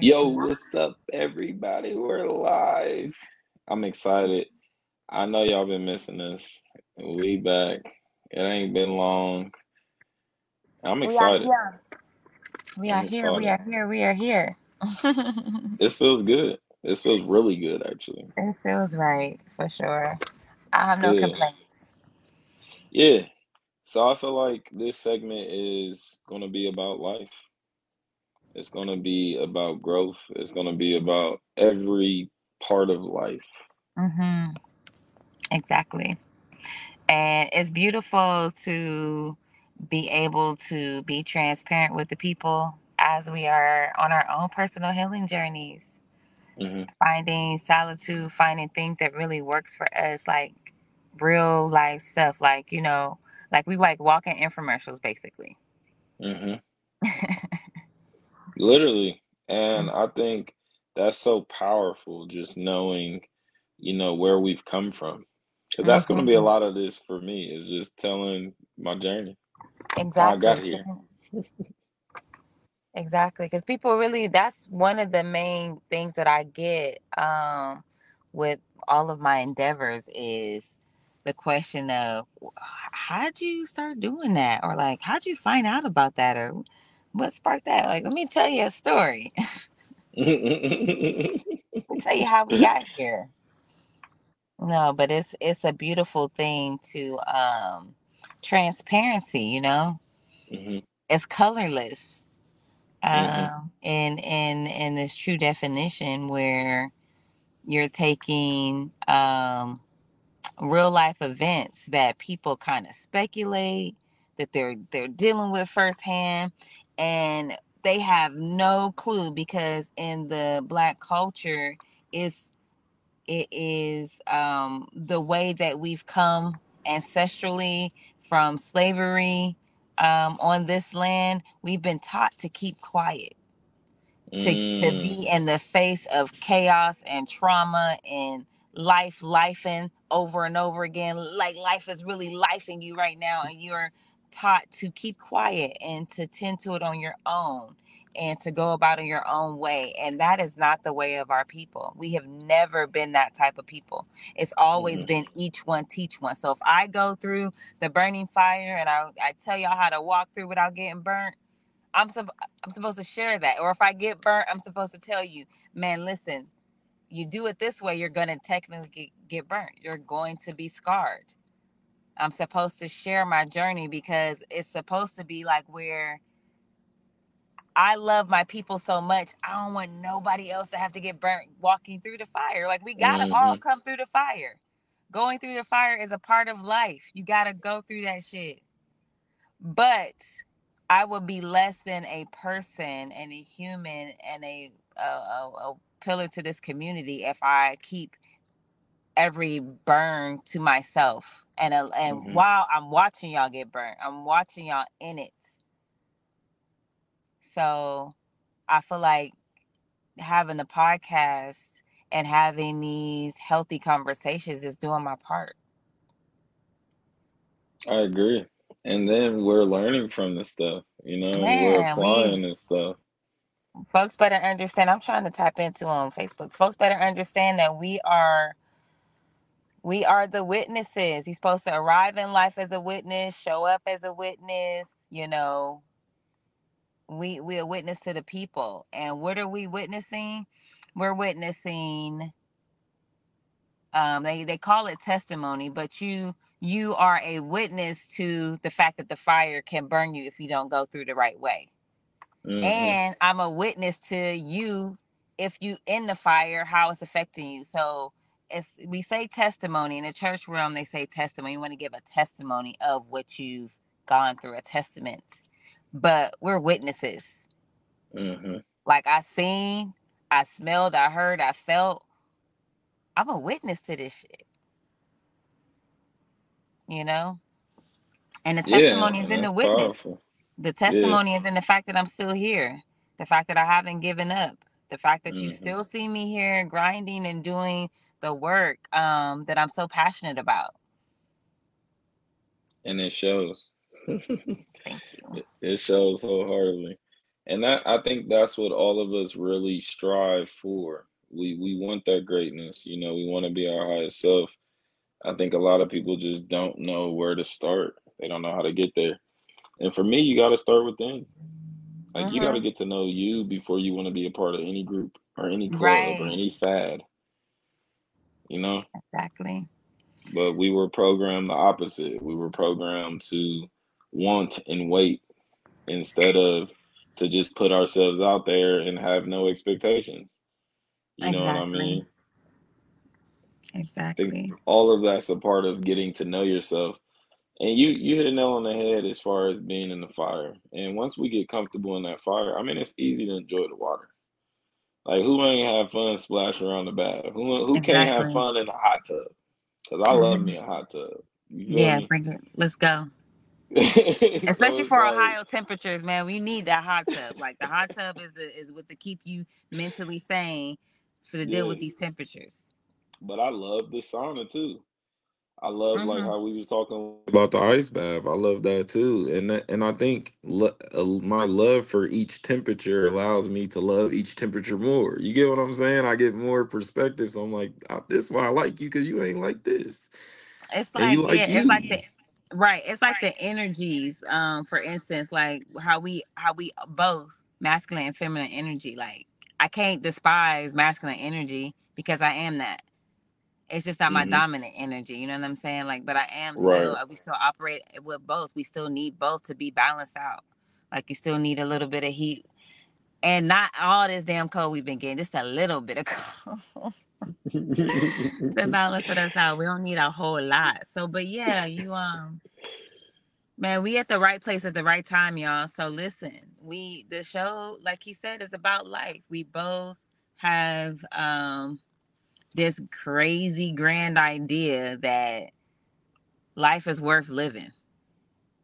Yo, what's up, everybody? We're live. I'm excited. I know y'all been missing us. We back. It ain't been long. I'm We are excited. here. We are I'm here. We excited. are here. We are here. This feels good. This feels really good, actually. It feels right for sure. I have no Good. complaints. Yeah. So I feel like this segment is going to be about life. It's going to be about growth. It's going to be about every part of life. Mm-hmm. Exactly. And it's beautiful to be able to be transparent with the people as we are on our own personal healing journeys, hmm finding solitude, finding things that really works for us, like real life stuff, like, you know, like we like walking infomercials basically. hmm Literally. And I think that's so powerful, just knowing, you know, where we've come from. Because that's going to be a hmm lot of this for me, is just telling my journey, how I Exactly. got here. Exactly. Because people really, that's one of the main things that I get um, with all of my endeavors is the question of how'd you start doing that? Or like, how'd you find out about that? Or what sparked that? Like, let me tell you a story. Let me tell you how we got here. No, but it's it's a beautiful thing to um transparency, you know? hmm It's colorless. hmm um, in in in this true definition where you're taking um, real life events that people kind of speculate that they're they're dealing with firsthand, and they have no clue because in the black culture, is it is um, the way that we've come ancestrally from slavery um, on this land. We've been taught to keep quiet to to Mm. be in the face of chaos and trauma and life lifing over and over again like life is really lifing you right now and you're taught to keep quiet and to tend to it on your own and to go about in your own way and that is not the way of our people we have never been that type of people it's always hmm been each one teach one so if i go through the burning fire and i, I tell y'all how to walk through without getting burnt I'm sup- I'm supposed to share that. Or if I get burnt, I'm supposed to tell you, man, listen, you do it this way, you're gonna technically get, get burnt. You're going to be scarred. I'm supposed to share my journey because it's supposed to be like where I love my people so much. I don't want nobody else to have to get burnt walking through the fire. Like we gotta all hmm come through the fire. Going through the fire is a part of life. You gotta go through that shit. But I would be less than a person and a human and a a, a, a pillar to this community if I keep every burn to myself. And uh, and hmm while I'm watching y'all get burnt, I'm watching y'all in it. So I feel like having the podcast and having these healthy conversations is doing my part. I agree. And then we're learning from this stuff, you know, we're Man, we applying this stuff. folks better understand. I'm trying to tap into on Facebook. Folks better understand that we are we are the witnesses. You're supposed to arrive in life as a witness, show up as a witness, you know. We we are witness to the people. And what are we witnessing? We're witnessing um they, they call it testimony, but you you are a witness to the fact that the fire can burn you if you don't go through the right way. hmm and I'm a witness to you if you in the fire, how it's affecting you. So it's we say testimony in the church realm. They say testimony. You want to give a testimony of what you've gone through, a testament. But we're witnesses. hmm Like I seen, I smelled, I heard, I felt. I'm a witness to this shit. You know, and the Yeah, testimony is in the witness. powerful. The Yeah. testimony is in the fact that I'm still here, the fact that I haven't given up, the fact that you hmm still see me here grinding and doing the work um, that I'm so passionate about. And it shows. Thank you. It- shows wholeheartedly. And that I think that's what all of us really strive for. We we want that greatness, you know, we want to be our highest self. I think a lot of people just don't know where to start. They don't know how to get there. And for me, you got to start within. Like you got to get to know you before you want to be a part of any group or any club or any fad. You know? Exactly. But we were programmed the opposite. We were programmed to want and wait instead of to just put ourselves out there and have no expectations. You know what I mean? Exactly. all of that's a part of getting to know yourself. And you you hit a nail on the head as far as being in the fire. And once we get comfortable in that fire, I mean it's easy to enjoy the water. Like who ain't have fun splashing around the bath? Who who can't have fun in a hot tub? Cause I love Mhm. me a hot tub. You Yeah, bring it. Let's go. Especially it's for like, Ohio temperatures, man. We need that hot tub. Like the hot tub is the is what to keep you mentally sane for to deal yeah. with these temperatures. But I love the sauna too. I love like Mhm. how we was talking about the ice bath. I love that too, and that, and I think lo- uh, my love for each temperature allows me to love each temperature more. You get what I'm saying? I get more perspective. So I'm like, "Ah, this is why I like you because you ain't like this, It's and you like like yeah, it's like the right. It's like the energies. Um, for instance, like how we how we both masculine and feminine energy. Like I can't despise masculine energy because I am that. It's just not my hmm dominant energy. You know what I'm saying? Like, but I am Right. still. We still operate with both. We still need both to be balanced out. Like you still need a little bit of heat, and not all this damn cold we've been getting. Just a little bit of cold to balance it us out. We don't need a whole lot. So, but yeah, you um. Man, we at the right place at the right time, y'all. So listen, we the show, like he said, is about life. We both have um this crazy grand idea that life is worth living.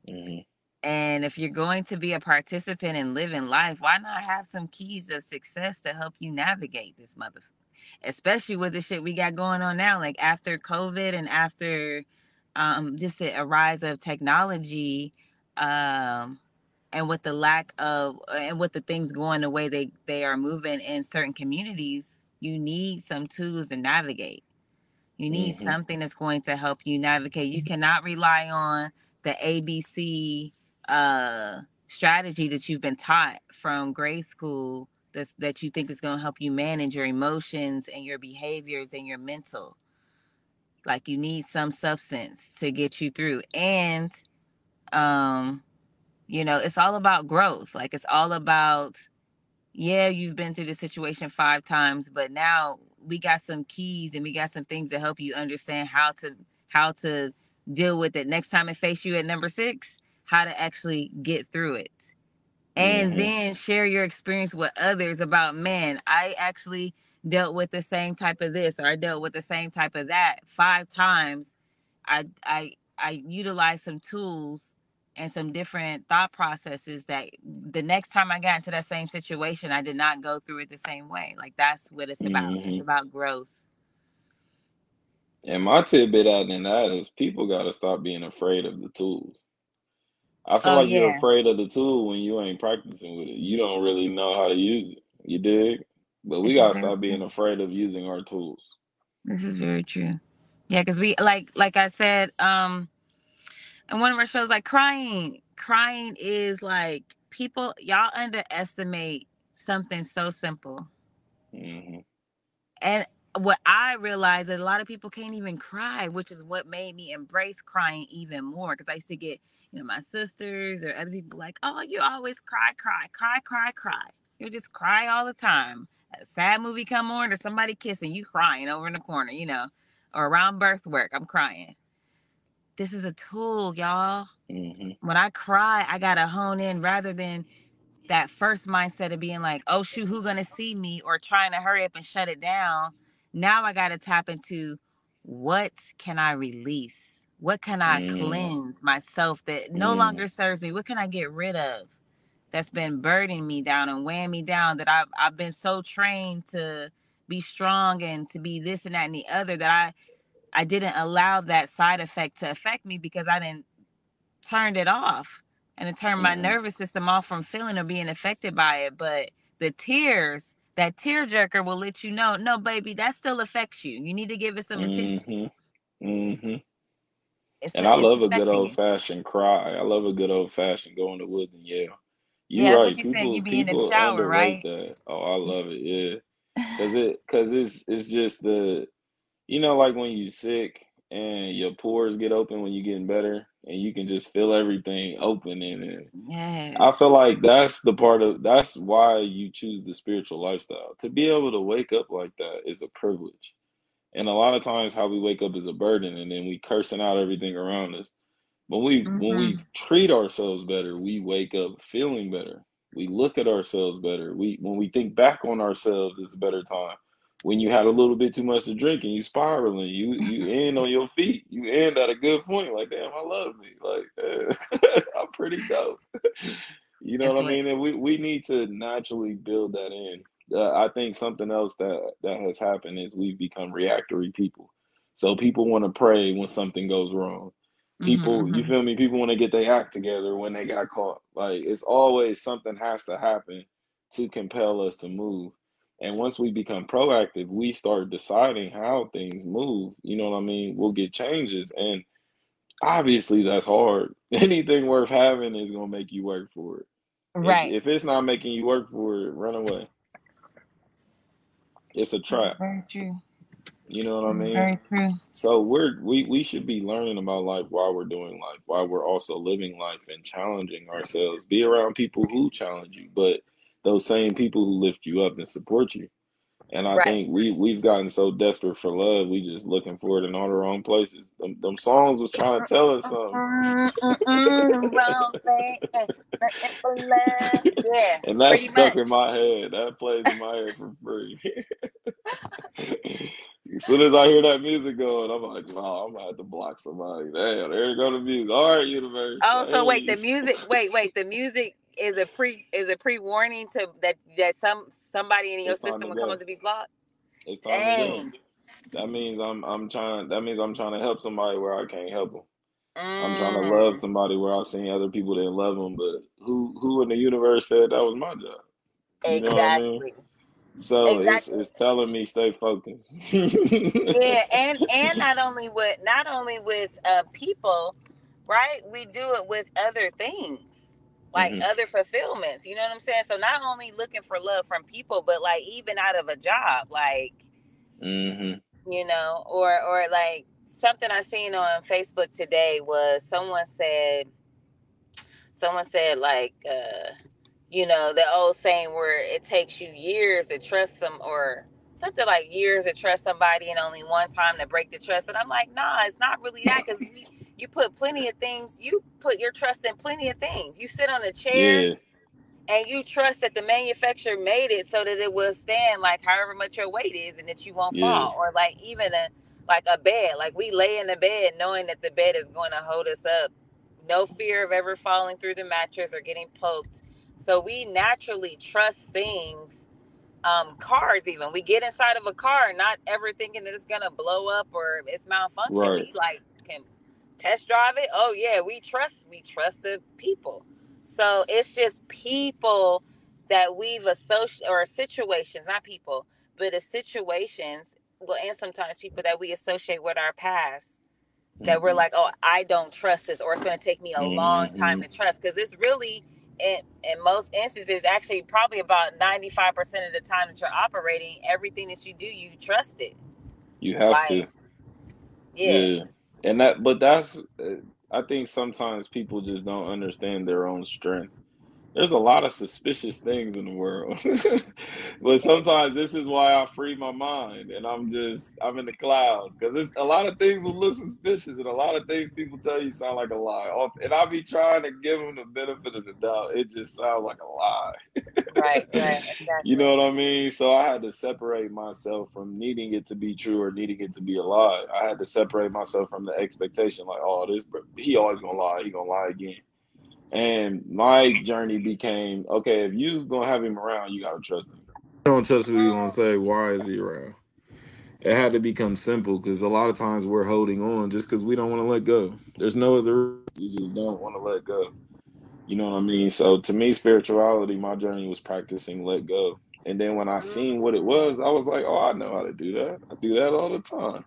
hmm And if you're going to be a participant in living life, why not have some keys of success to help you navigate this mother? Especially with the shit we got going on now, like after COVID and after um, just a rise of technology, um, and with the lack of and with the things going the way they they are moving in certain communities, you need some tools to navigate. You need hmm something that's going to help you navigate. You cannot rely on the ABC uh, strategy that you've been taught from grade school that's, that you think is going to help you manage your emotions and your behaviors and your mental. Like you need some substance to get you through. And, um, you know, it's all about growth. Like it's all about yeah, you've been through the situation five times, but now we got some keys and we got some things to help you understand how to how to deal with it next time it face you at number six, how to actually get through it. And then share your experience with others about, man, I actually dealt with the same type of this or I dealt with the same type of that five times. I I I utilized some tools and some different thought processes that the next time I got into that same situation, I did not go through it the same way. Like that's what it's about. hmm It's about growth. And my tidbit out in that is people got to stop being afraid of the tools. I feel Oh like you're afraid of the tool when you ain't practicing with it. You don't really know how to use it. You dig? But we gotta stop being afraid of using our tools. This is very true. Yeah, because we like like I said, um, in one of our shows, like crying, crying is like people y'all underestimate something so simple. hmm And what I realized that a lot of people can't even cry, which is what made me embrace crying even more. Because I used to get, you know, my sisters or other people like, "Oh, you always cry, cry, cry, cry, cry. You just cry all the time. A sad movie come on or somebody kissing, you crying over in the corner, you know, or around birth work, I'm crying. This is a tool, y'all. hmm When I cry, I gotta hone in rather than that first mindset of being like, oh shoot, who gonna see me or trying to hurry up and shut it down. Now I gotta tap into what can I release? What can I Mm, cleanse myself that no mm, longer serves me? What can I get rid of that's been burdening me down and weighing me down that I've I've been so trained to be strong and to be this and that and the other that I I didn't allow that side effect to affect me because I didn't turned it off and to turn my nervous system off from feeling or being affected by it. But the tears, that tear jerker will let you know, no, baby, that still affects you. You need to give it some attention. Mhm. Mhm. It's, And I love a good old fashioned cry. I love a good old fashioned go in the woods and yell. You Yeah, right. what you said. People You be in the shower, right? that. Oh, I love it. Yeah. Cause it cause it's it's just the you know like when you're sick and your pores get open when you're getting better and you can just feel everything opening and I Yes. feel like that's the part of that's why you choose the spiritual lifestyle. To be able to wake up like that is a privilege. And a lot of times how we wake up is a burden and then we cursing out everything around us. When we when we mm-hmm. treat ourselves better, we wake up feeling better. We look at ourselves better. We when we think back on ourselves, it's a better time. When you had a little bit too much to drink and you spiraling, you you end on your feet. You end at a good point. Like, damn, I love me. Like, eh, I'm pretty dope. You know It's what I mean? And we, we need to naturally build that in. Uh, I think something else that that has happened is we've become reactory people. So people want to pray when something goes wrong. People, you hmm feel me? People want to get their act together when they got caught. Like it's always something has to happen to compel us to move. And once we become proactive, we start deciding how things move. You know what I mean? We'll get changes. And obviously that's hard. Anything worth having is gonna make you work for it. If Right. if it's not making you work for it, run away. It's a trap. Very true. You know what I mean? Very true. So we're we we should be learning about life while we're doing life, while we're also living life and challenging ourselves. Be around people who challenge you, but those same people who lift you up and support you. And I Right. think we we've gotten so desperate for love, we just looking for it in all the wrong places. Them, them songs was trying to tell us something. Wrong thing, nothing for love. Yeah, and that stuck much. in my head. That plays in my head for free. as soon as I hear that music going, I'm like, wow, I'm gonna have to block somebody. Damn, there you go the music. All right, universe. Oh, so wait, the music. Wait, wait, the music is a pre is a pre warning to that that some somebody in your It's system will come up to be blocked. It's time to go. Dang. That means I'm I'm trying. That means I'm trying to help somebody where I can't help them. I'm trying to love Mm, somebody where I've seen other people that love them, but who who in the universe said that was my job? You what I mean? exactly. So it's it's telling me stay focused. Yeah, and and not only with not only with uh people, right? We do it with other things. Like hmm other fulfillments. You know what I'm saying? So not only looking for love from people, but like even out of a job, like hmm you know, or or like something I seen on Facebook today was someone said someone said like uh you know the old saying where it takes you years to trust some or something like years to trust somebody and only one time to break the trust and i'm like nah it's not really that because you put plenty of things you put your trust in plenty of things. You sit on a chair Yeah, and you trust that the manufacturer made it so that it will stand like however much your weight is and that you won't yeah, fall or like even a like a bed. Like we lay in the bed knowing that the bed is going to hold us up. No fear of ever falling through the mattress or getting poked. So we naturally trust things um cars even. We get inside of a car not ever thinking that it's gonna blow up or it's malfunctioning. right. we like can test drive it oh yeah we trust we trust the people so it's just people that we've associated or situations not people but it's situations well and sometimes people that we associate with our past that we're hmm like, oh, I don't trust this, or it's going to take me a long time hmm to trust. Because it's really, in, in most instances, actually probably about 95% of the time that you're operating, everything that you do, you trust it. You have Like, to. yeah. Yeah. And that, but that's, I think sometimes people just don't understand their own strength. There's a lot of suspicious things in the world. but sometimes this is why I free my mind and I'm just, I'm in the clouds because a lot of things will look suspicious and a lot of things people tell you sound like a lie. And I'll be trying to give them the benefit of the doubt. It just sounds like a lie. Right, right, You know what I mean? So I had to separate myself from needing it to be true or needing it to be a lie. I had to separate myself from the expectation, like, oh, this, he always gonna lie. He gonna lie again. And my journey became, okay, if you gonna have him around, you gotta trust him. Don't trust who you gonna say. Why is he around? It had to become simple because a lot of times we're holding on just because we don't want to let go. There's no other. You just don't want to let go. You know what I mean? So to me, spirituality, my journey was practicing let go. And then when I seen what it was, I was like, oh, I know how to do that. I do that all the time.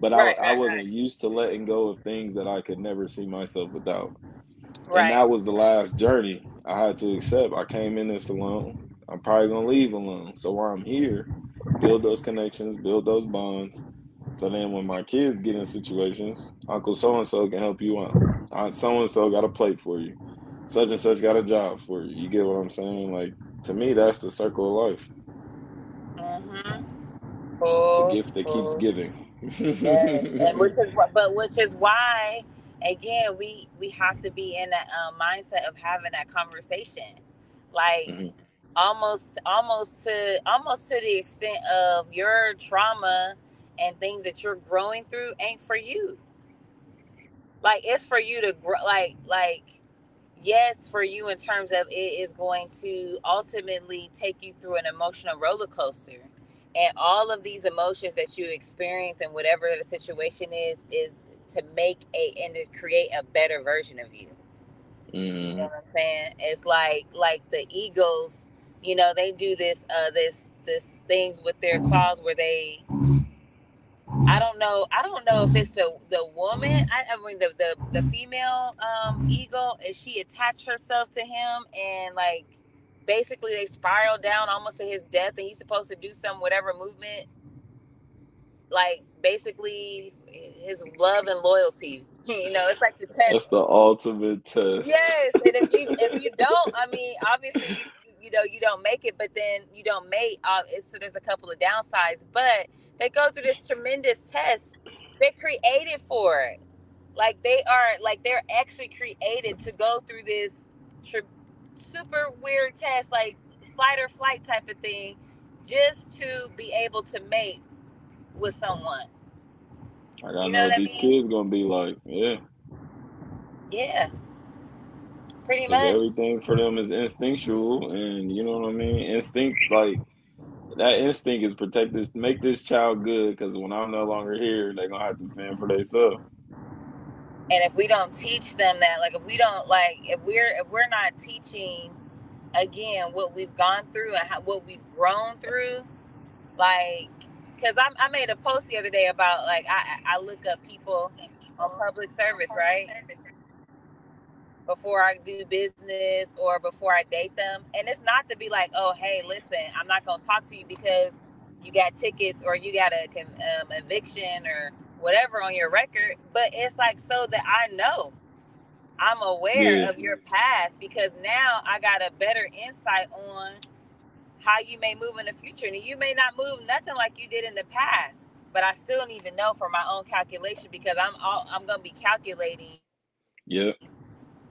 But Right, I, I wasn't right. used to letting go of things that I could never see myself without. And that was the last journey I had to accept. I came in this alone. I'm probably gonna leave alone. So while I'm here, build those connections, build those bonds. So then when my kids get in situations, Uncle so and so can help you out. Aunt so and so got a plate for you. Such and such got a job for you. You get what I'm saying? Like to me, that's the circle of life. Mhm. The gift that keeps giving. Yes, and which is but which is why again we we have to be in that um, mindset of having that conversation, like Mhm. almost almost to almost to the extent of your trauma and things that you're growing through ain't for you. Like it's for you to grow. Like like yes, for you in terms of it is going to ultimately take you through an emotional roller coaster. And all of these emotions that you experience and whatever the situation is, is to make a and to create a better version of you. You know Mhm. what I'm saying? It's like like the egos, you know, they do this uh this this things with their claws where they I don't know I don't know if it's the the woman I, I mean the, the the female um eagle is she attached herself to him and like basically they spiral down almost to his death and he's supposed to do some whatever movement like basically his love and loyalty you know it's like the test That's the ultimate test. Yes, and if you if you don't, I mean, obviously you you know you don't make it, but then you don't mate. Uh, so there's a couple of downsides, but they go through this tremendous test. They're created for it. Like they are like they're actually created to go through this tr- super weird test, like flight or flight type of thing, just to be able to mate with someone. I You know know what what I these mean? kids gonna be like. Yeah. Yeah, pretty much. everything for them is instinctual, and you know what I mean. Instinct, like that instinct is protect this, make this child good. Because when I'm no longer here, they're gonna have to fend for themselves. and if we don't teach them that like if we don't like if we're if we're not teaching again what we've gone through and how, what we've grown through like because I, I made a post the other day about like I, I look up people on public service right? Before I do business or before I date them. And it's not to be like oh hey listen I'm not gonna talk to you because you got tickets or you got a um, eviction or whatever on your record. But it's like so that I know. I'm aware Yeah. of your past because now I got a better insight on how you may move in the future. And you may not move nothing like you did in the past, but I still need to know for my own calculation because I'm all, I'm gonna be calculating Yep.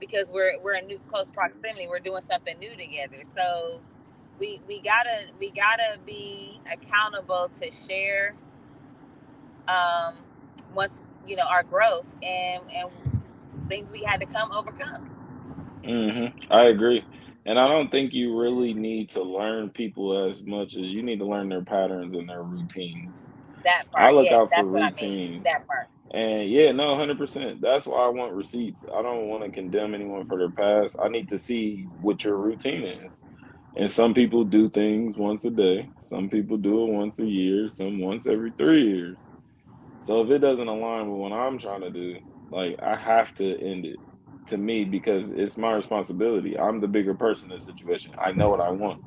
because we're we're in new close proximity. We're doing something new together. So we we gotta we gotta be accountable to share um once you know our growth and and things we had to come overcome. Mm-hmm. I agree. And I don't think you really need to learn people as much as you need to learn their patterns and their routines. That I part, look yeah, out for that's what I mean. routines. That part. And yeah, no, 100%. That's why I want receipts. I don't want to condemn anyone for their past. I need to see what your routine is. And some people do things once a day, some people do it once a year, some once every three years. So if it doesn't align with what I'm trying to do, like I have to end it to me because it's my responsibility. I'm the bigger person in the situation. I know what I want.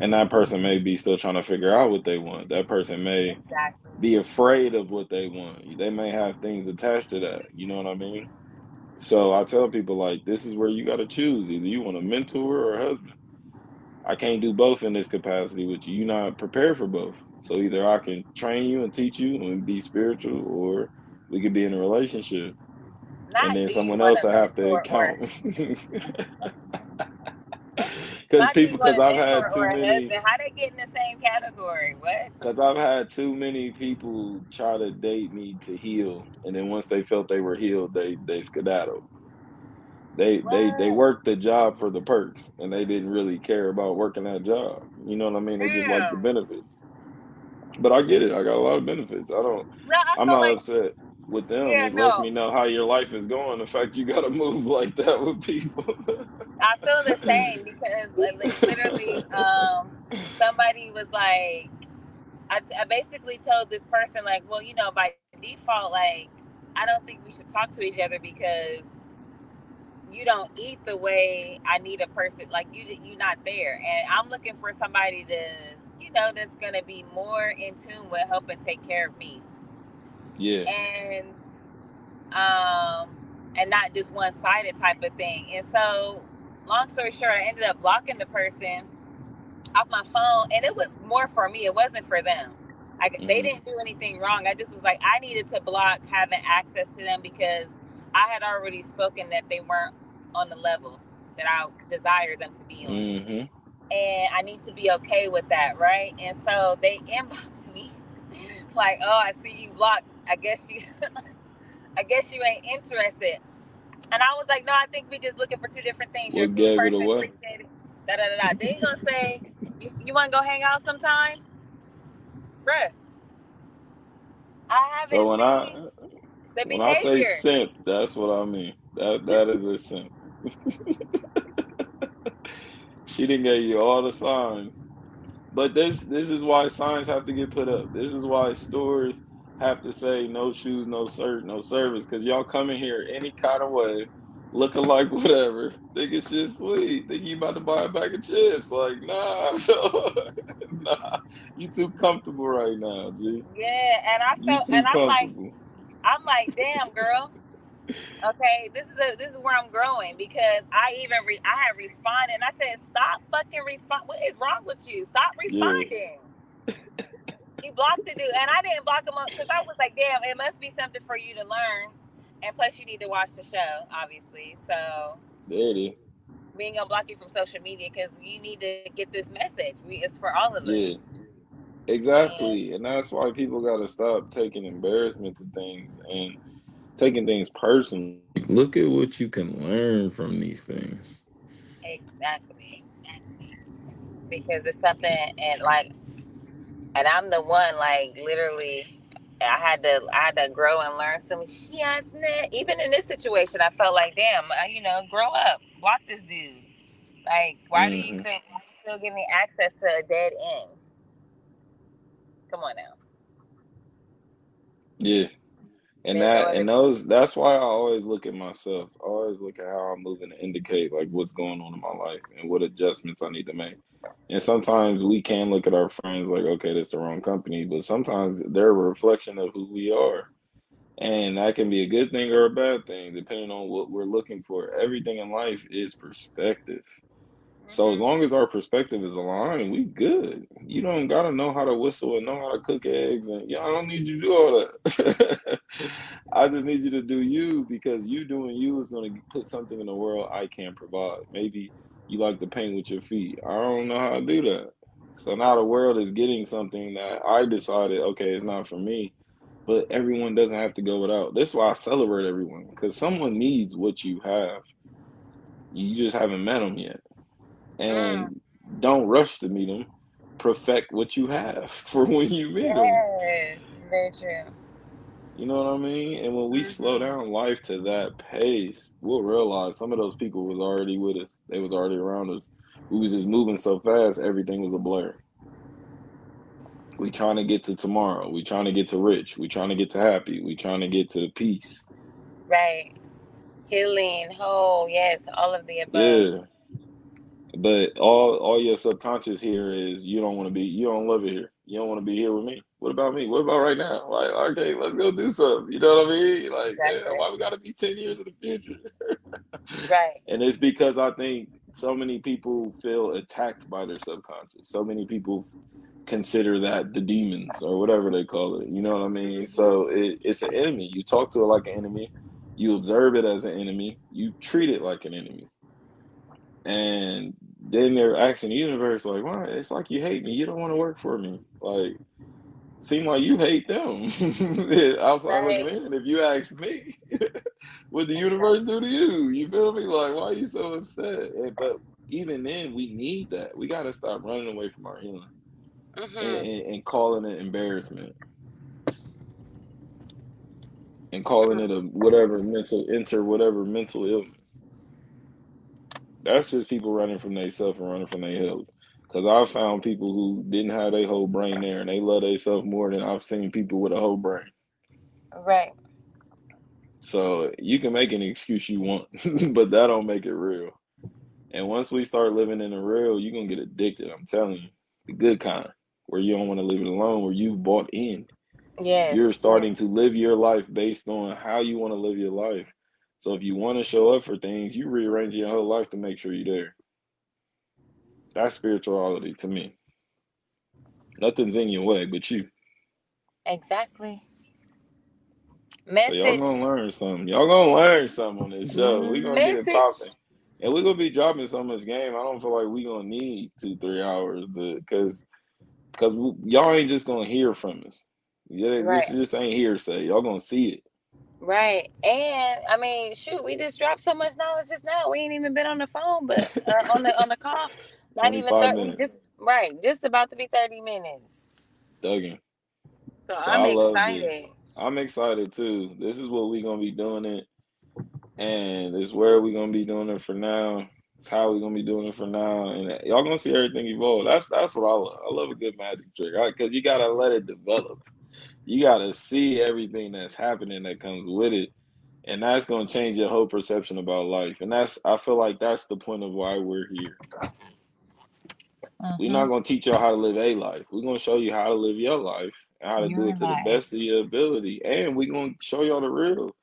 And that person may be still trying to figure out what they want. That person may Exactly. be afraid of what they want. They may have things attached to that. You know what I mean? So I tell people like this is where you got to choose. Either you want a mentor or a husband. I can't do both in this capacity with you. You're not prepared for both. So either I can train you and teach you and be spiritual, or we could be in a relationship, Not and then someone else I have to account. Because not do you people, because I've had too many, husband? How they get in the same category? What? because I've had too many people try to date me to heal, and then once they felt they were healed, they they skedaddled. They they they What? worked the job for the perks, and they didn't really care about working that job. You know what I mean? They just like the benefits. But I get it. I got a lot of benefits. I don't. No, I I'm not like upset with them. yeah, It lets me know how your life is going. The fact you got to move like that with people. I feel the same because like, literally, um, somebody was like, I, I basically told this person like, well, you know, by default, like, I don't think we should talk to each other because you don't eat the way I need a person like you. You're not there, and I'm looking for somebody to, you know, that's gonna be more in tune with helping take care of me. Yeah. And um, and not just one sided type of thing. And so, long story short, I ended up blocking the person off my phone, and it was more for me. It wasn't for them. I, mm-hmm. They didn't do anything wrong. I just was like, I needed to block having access to them because I had already spoken that they weren't on the level that I desire them to be on. Mm-hmm. And I need to be okay with that, right? And so they inboxed me like, oh, I see you blocked. I guess you I guess you ain't interested. And I was like, no, I think we just looking for two different things. You're a good person, appreciate it. Da da da da. Then you gonna say, you, you want to go hang out sometime, bruh? I haven't. So when I when behavior. I say simp, that's what I mean. That that is a simp. she didn't give you all the signs, but this this is why signs have to get put up. This is why stores have to say no shoes, no shirt, no service, because y'all come in here any kind of way, looking like whatever, think it's just sweet, think you about to buy a bag of chips. Like, nah, no, nah, you too comfortable right now, G. Yeah, and I felt, and I'm like, I'm like, damn, girl. Okay, this is a this is where I'm growing because I even re, I had responded and I said, stop fucking respond. What is wrong with you? Stop responding. Yeah. You blocked the dude, and I didn't block him up because I was like, damn, it must be something for you to learn. And plus, you need to watch the show, obviously. So, Daddy. we ain't gonna block you from social media because you need to get this message. We, it's for all of us. Yeah. Exactly, and, and that's why people got to stop taking embarrassment to things and taking things personally. Look at what you can learn from these things. Exactly. Because it's something, and like and I'm the one like literally I had to I had to grow and learn some shit. Even in this situation, I felt like, damn, you know, grow up, block this dude. Like, why mm-hmm. do you mm-hmm. still, still give me access to a dead end? Come on now. Yeah, and that and those that's why I always look at myself. I always look at how I'm moving to indicate like what's going on in my life and what adjustments I need to make. And sometimes we can look at our friends like, okay, that's the wrong company, but sometimes they're a reflection of who we are. And that can be a good thing or a bad thing, depending on what we're looking for. Everything in life is perspective. So as long as our perspective is aligned, we good. You don't gotta know how to whistle and know how to cook eggs, and yeah, I don't need you to do all that. I just need you to do you because you doing you is gonna put something in the world I can't provide. Maybe you like to paint with your feet. I don't know how to do that. So now the world is getting something that I decided, okay, it's not for me. But everyone doesn't have to go without. That's why I celebrate everyone because someone needs what you have. You just haven't met them yet, and mm. don't rush to meet them. Perfect what you have for when you meet yes, them. Yes, very true. You know what I mean? And when we mm-hmm. slow down life to that pace, we'll realize some of those people was already with us. They was already around us. We was just moving so fast, everything was a blur. We trying to get to tomorrow. We trying to get to rich. We trying to get to happy. We trying to get to peace. Right. Healing, whole, yes, all of the above. Yeah. But all all your subconscious here is you don't want to be you don't love it here. You don't want to be here with me. What about me? What about right now? Like, okay, let's go do something. You know what I mean? Like, exactly. why we got to be 10 years in the future? right. And it's because I think so many people feel attacked by their subconscious. So many people consider that the demons or whatever they call it. You know what I mean? Mm-hmm. So it, it's an enemy. You talk to it like an enemy. You observe it as an enemy. You treat it like an enemy. And then they're asking the universe, like, why? It's like you hate me. You don't want to work for me. Like, seem like you hate them outside right. looking in. If you ask me, what the universe do to you? You feel me? Like, why are you so upset? And, but even then, we need that. We got to stop running away from our healing mm-hmm. and, and, and, calling it embarrassment and calling it a whatever mental enter whatever mental illness. That's just people running from themselves and running from their health. Because I found people who didn't have their whole brain there and they love themselves more than I've seen people with a whole brain. Right. So you can make any excuse you want, but that don't make it real. And once we start living in the real, you're gonna get addicted. I'm telling you, the good kind, where you don't want to live it alone, where you've bought in. Yes. You're starting to live your life based on how you want to live your life. So if you want to show up for things, you rearrange your whole life to make sure you're there. That's spirituality to me. Nothing's in your way but you. Exactly. So y'all gonna learn something. Y'all gonna learn something on this show. We gonna get it popping. And we're gonna be dropping so much game. I don't feel like we gonna need two, three hours because because y'all ain't just gonna hear from us. Yeah, Right. this just ain't hearsay. Y'all gonna see it. Right. And I mean, shoot, we just dropped so much knowledge just now. We ain't even been on the phone, but uh, on the on the call. Not even thirty. minutes. Just right. Just about to be thirty minutes. Duggan. So, So I'm I excited. I'm excited too. This is what we're gonna be doing it, and it's where we're gonna be doing it for now. It's how we're gonna be doing it for now, and y'all gonna see everything evolve. That's that's what I love. I love a good magic trick, Right? because you gotta let it develop. You gotta see everything that's happening that comes with it, and that's gonna change your whole perception about life. And that's I feel like that's the point of why we're here. We're Mhm. not gonna teach y'all how to live a life. We're gonna show you how to live your life and how to do it to life. the best of your ability. And we're gonna show y'all the real.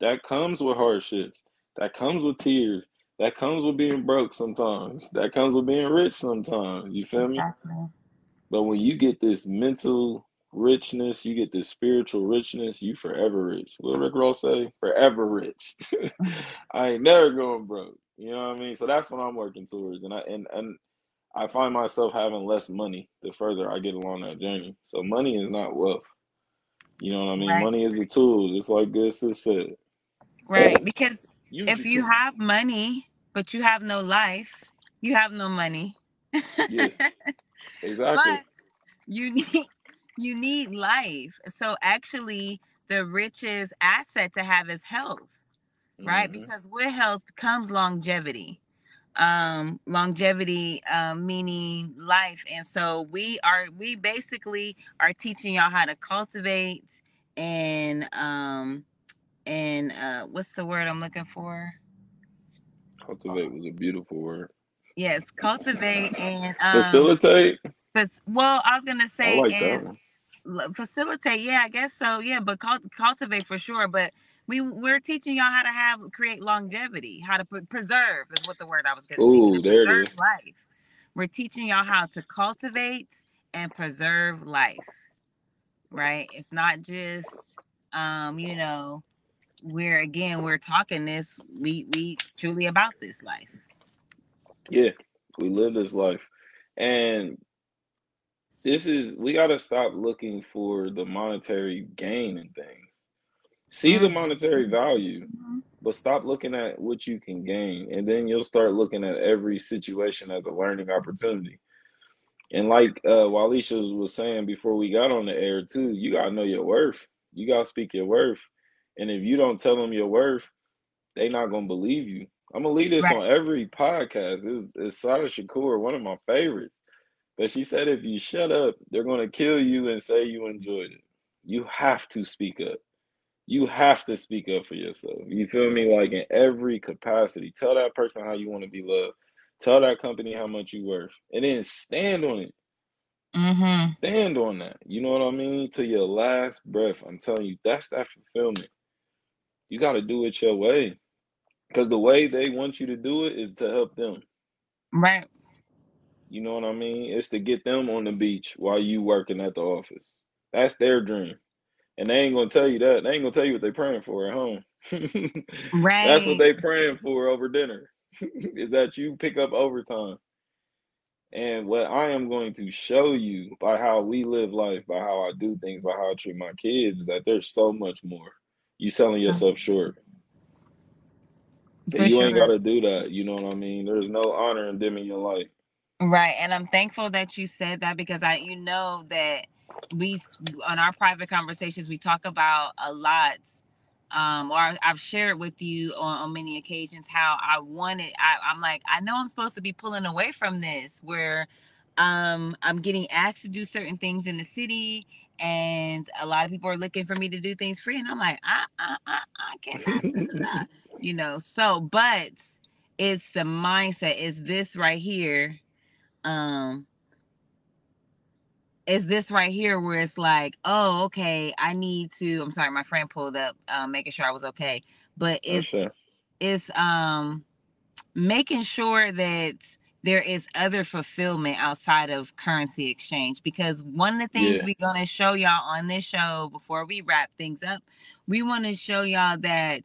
That comes with hardships. That comes with tears. That comes with being broke sometimes. That comes with being rich sometimes. You feel me? Exactly. But when you get this mental richness, you get this spiritual richness, you forever rich. What Rick Ross say? Forever rich. I ain't never going broke. You know what I mean? So that's what I'm working towards. And I and and I find myself having less money the further I get along that journey. So money is not wealth. You know what I mean? Right. Money is the tool, just like Good Sis said. Right. Because Use if you have money but you have no life, you have no money. Yeah. Exactly. but you need you need life. So actually the richest asset to have is health, right? Mhm. Because with health comes longevity. Um longevity um meaning life. And so we are we basically are teaching y'all how to cultivate and um and uh what's the word I'm looking for? Cultivate was a beautiful word. Yes, cultivate and um Facilitate. but well I was gonna say like and facilitate yeah i guess so yeah but cult- cultivate for sure but we we're teaching y'all how to have create longevity how to pre- preserve is what the word i was getting Ooh, there it preserve is. life we're teaching y'all how to cultivate and preserve life right it's not just um you know we're again we're talking this we we truly about this life Yeah, we live this life. And this is we gotta stop looking for the monetary gain in things. See the Mhm. monetary value, but stop looking at what you can gain. And then you'll start looking at every situation as a learning opportunity. And like uh Wallisha was saying before we got on the air too, you gotta know your worth. You gotta speak your worth. And if you don't tell them your worth, they not gonna believe you. I'm gonna leave this Right. on every podcast. It's it's Assata Shakur, one of my favorites. But she said if you shut up, they're gonna kill you and say you enjoyed it. You have to speak up. You have to speak up for yourself. You feel me? Like in every capacity. Tell that person how you want to be loved. Tell that company how much you worth. And then stand on it. mm-hmm. Stand on that. You know what I mean? To your last breath. I'm telling you, that's that fulfillment. You got to do it your way. Because the way they want you to do it is to help them. right You know what I mean? It's to get them on the beach while you working at the office. That's their dream. And they ain't gonna tell you that. They ain't gonna tell you what they praying for at home. right That's what they praying for over dinner. is that you pick up overtime. And what I am going to show you by how we live life, by how I do things, by how I treat my kids, is that there's so much more. You selling yourself short. For you ain't gotta do that. You know what I mean? There's no honor in dimming your light. Right, and I'm thankful that you said that because I, you know, that we on our private conversations we talk about a lot um, or I, have shared with you on, on, many occasions how I wanted. I, I'm like, I know I'm supposed to be pulling away from this, where um, I'm getting asked to do certain things in the city, and a lot of people are looking for me to do things free, and I'm like, I, I, I, I cannot, you know. So, but it's the mindset. Is this right here? Um, is this right here where it's like, oh, okay, I need to. I'm sorry, my friend pulled up, um, making sure I was okay. But oh, it's sure. it's um making sure that there is other fulfillment outside of currency exchange because one of the things yeah. we're going to show y'all on this show before we wrap things up we want to show y'all that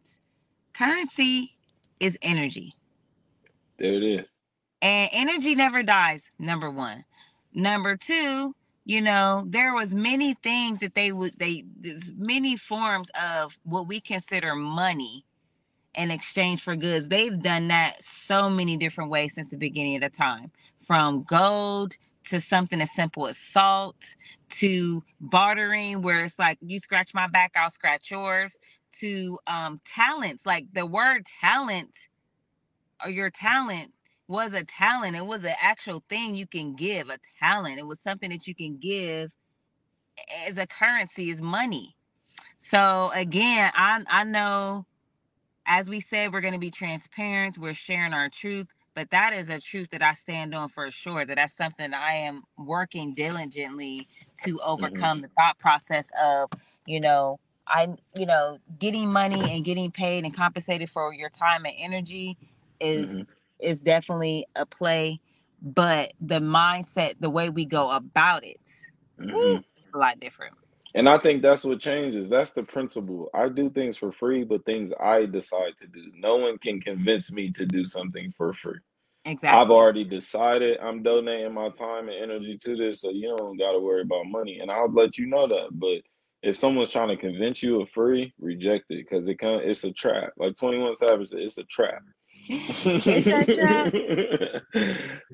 currency is energy there it is and energy never dies number one. Number two you know there was many things that they would they there's many forms of what we consider money in exchange for goods. They've done that so many different ways since the beginning of the time from gold to something as simple as salt to bartering where it's like you scratch my back i'll scratch yours to um talents like the word talent or your talent was a talent. It was an actual thing you can give, a talent. It was something that you can give as a currency, as money. So again, I I know as we said, we're going to be transparent. We're sharing our truth, but that is a truth that I stand on for sure. That that's something I am working diligently to overcome mm-hmm. the thought process of, you know, I, you know, getting money and getting paid and compensated for your time and energy is mm-hmm is definitely a play, but the mindset, the way we go about it, mm-hmm. it's a lot different. And I think that's what changes. That's the principle. I do things for free, but things I decide to do. No one can convince me to do something for free. Exactly. I've already decided I'm donating my time and energy to this, so you don't got to worry about money. And I'll let you know that. But if someone's trying to convince you of free, reject it because it can, it's a trap. Like 21 Savage it's a trap.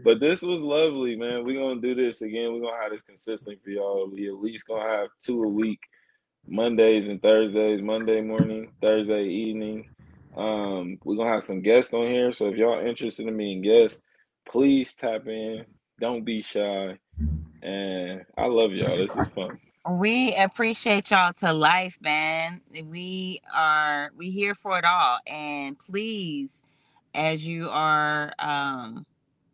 but this was lovely, man. We're gonna do this again. We're gonna have this consistent for y'all. We at least gonna have two a week, Mondays and Thursdays, Monday morning, Thursday evening. Um, we're gonna have some guests on here. So if y'all interested in being guests, please tap in. Don't be shy. And I love y'all. This is fun. We appreciate y'all to life, man. We are we here for it all. And please as you are um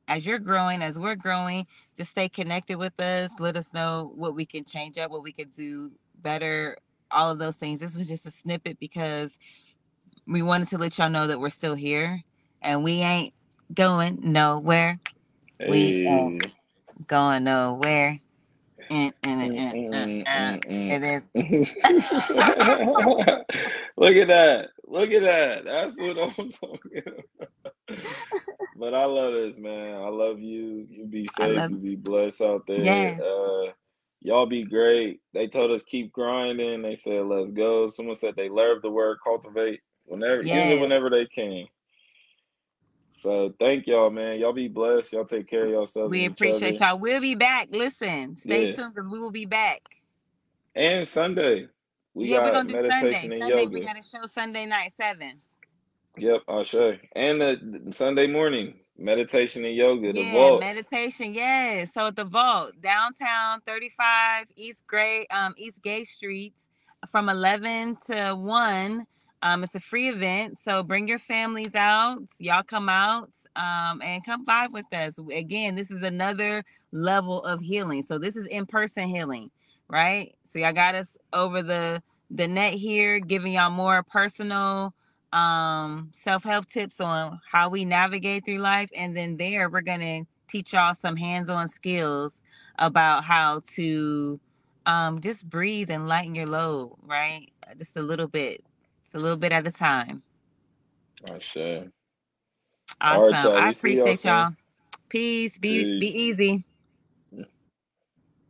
as you're growing, as we're growing, just stay connected with us. Let us know what we can change up, what we can do better, all of those things. This was just a snippet because we wanted to let y'all know that we're still here and we ain't going nowhere. Hey. We ain't going nowhere. Mm, mm, mm, it is. Look at that. Look at that. That's what I'm talking about. but I love this, man. I love you. You be safe. Love- you be blessed out there. Yes. Uh, y'all be great. They told us keep grinding. They said let's go. Someone said they love the word cultivate. Whenever, yes. use it whenever they can. So thank y'all, man. Y'all be blessed. Y'all take care of yourselves. We appreciate y'all. We'll be back. Listen, stay yeah. tuned because we will be back. And Sunday. We yeah, we're gonna do Sunday. Sunday yoga. we got a show Sunday night seven. Yep, I'll show. And the Sunday morning meditation and yoga. The yeah, vault. meditation. Yes. So at the vault, downtown, thirty five East Gray, um, East Gay Streets, from eleven to one. Um, it's a free event, so bring your families out. Y'all come out um, and come vibe with us. Again, this is another level of healing. So this is in person healing right? So y'all got us over the the net here, giving y'all more personal um self-help tips on how we navigate through life. And then there we're gonna teach y'all some hands-on skills about how to um just breathe and lighten your load, right? Just a little bit. It's a little bit at a time. I sure. Awesome. Right, I appreciate y'all. y'all. Peace. Be Peace. be easy.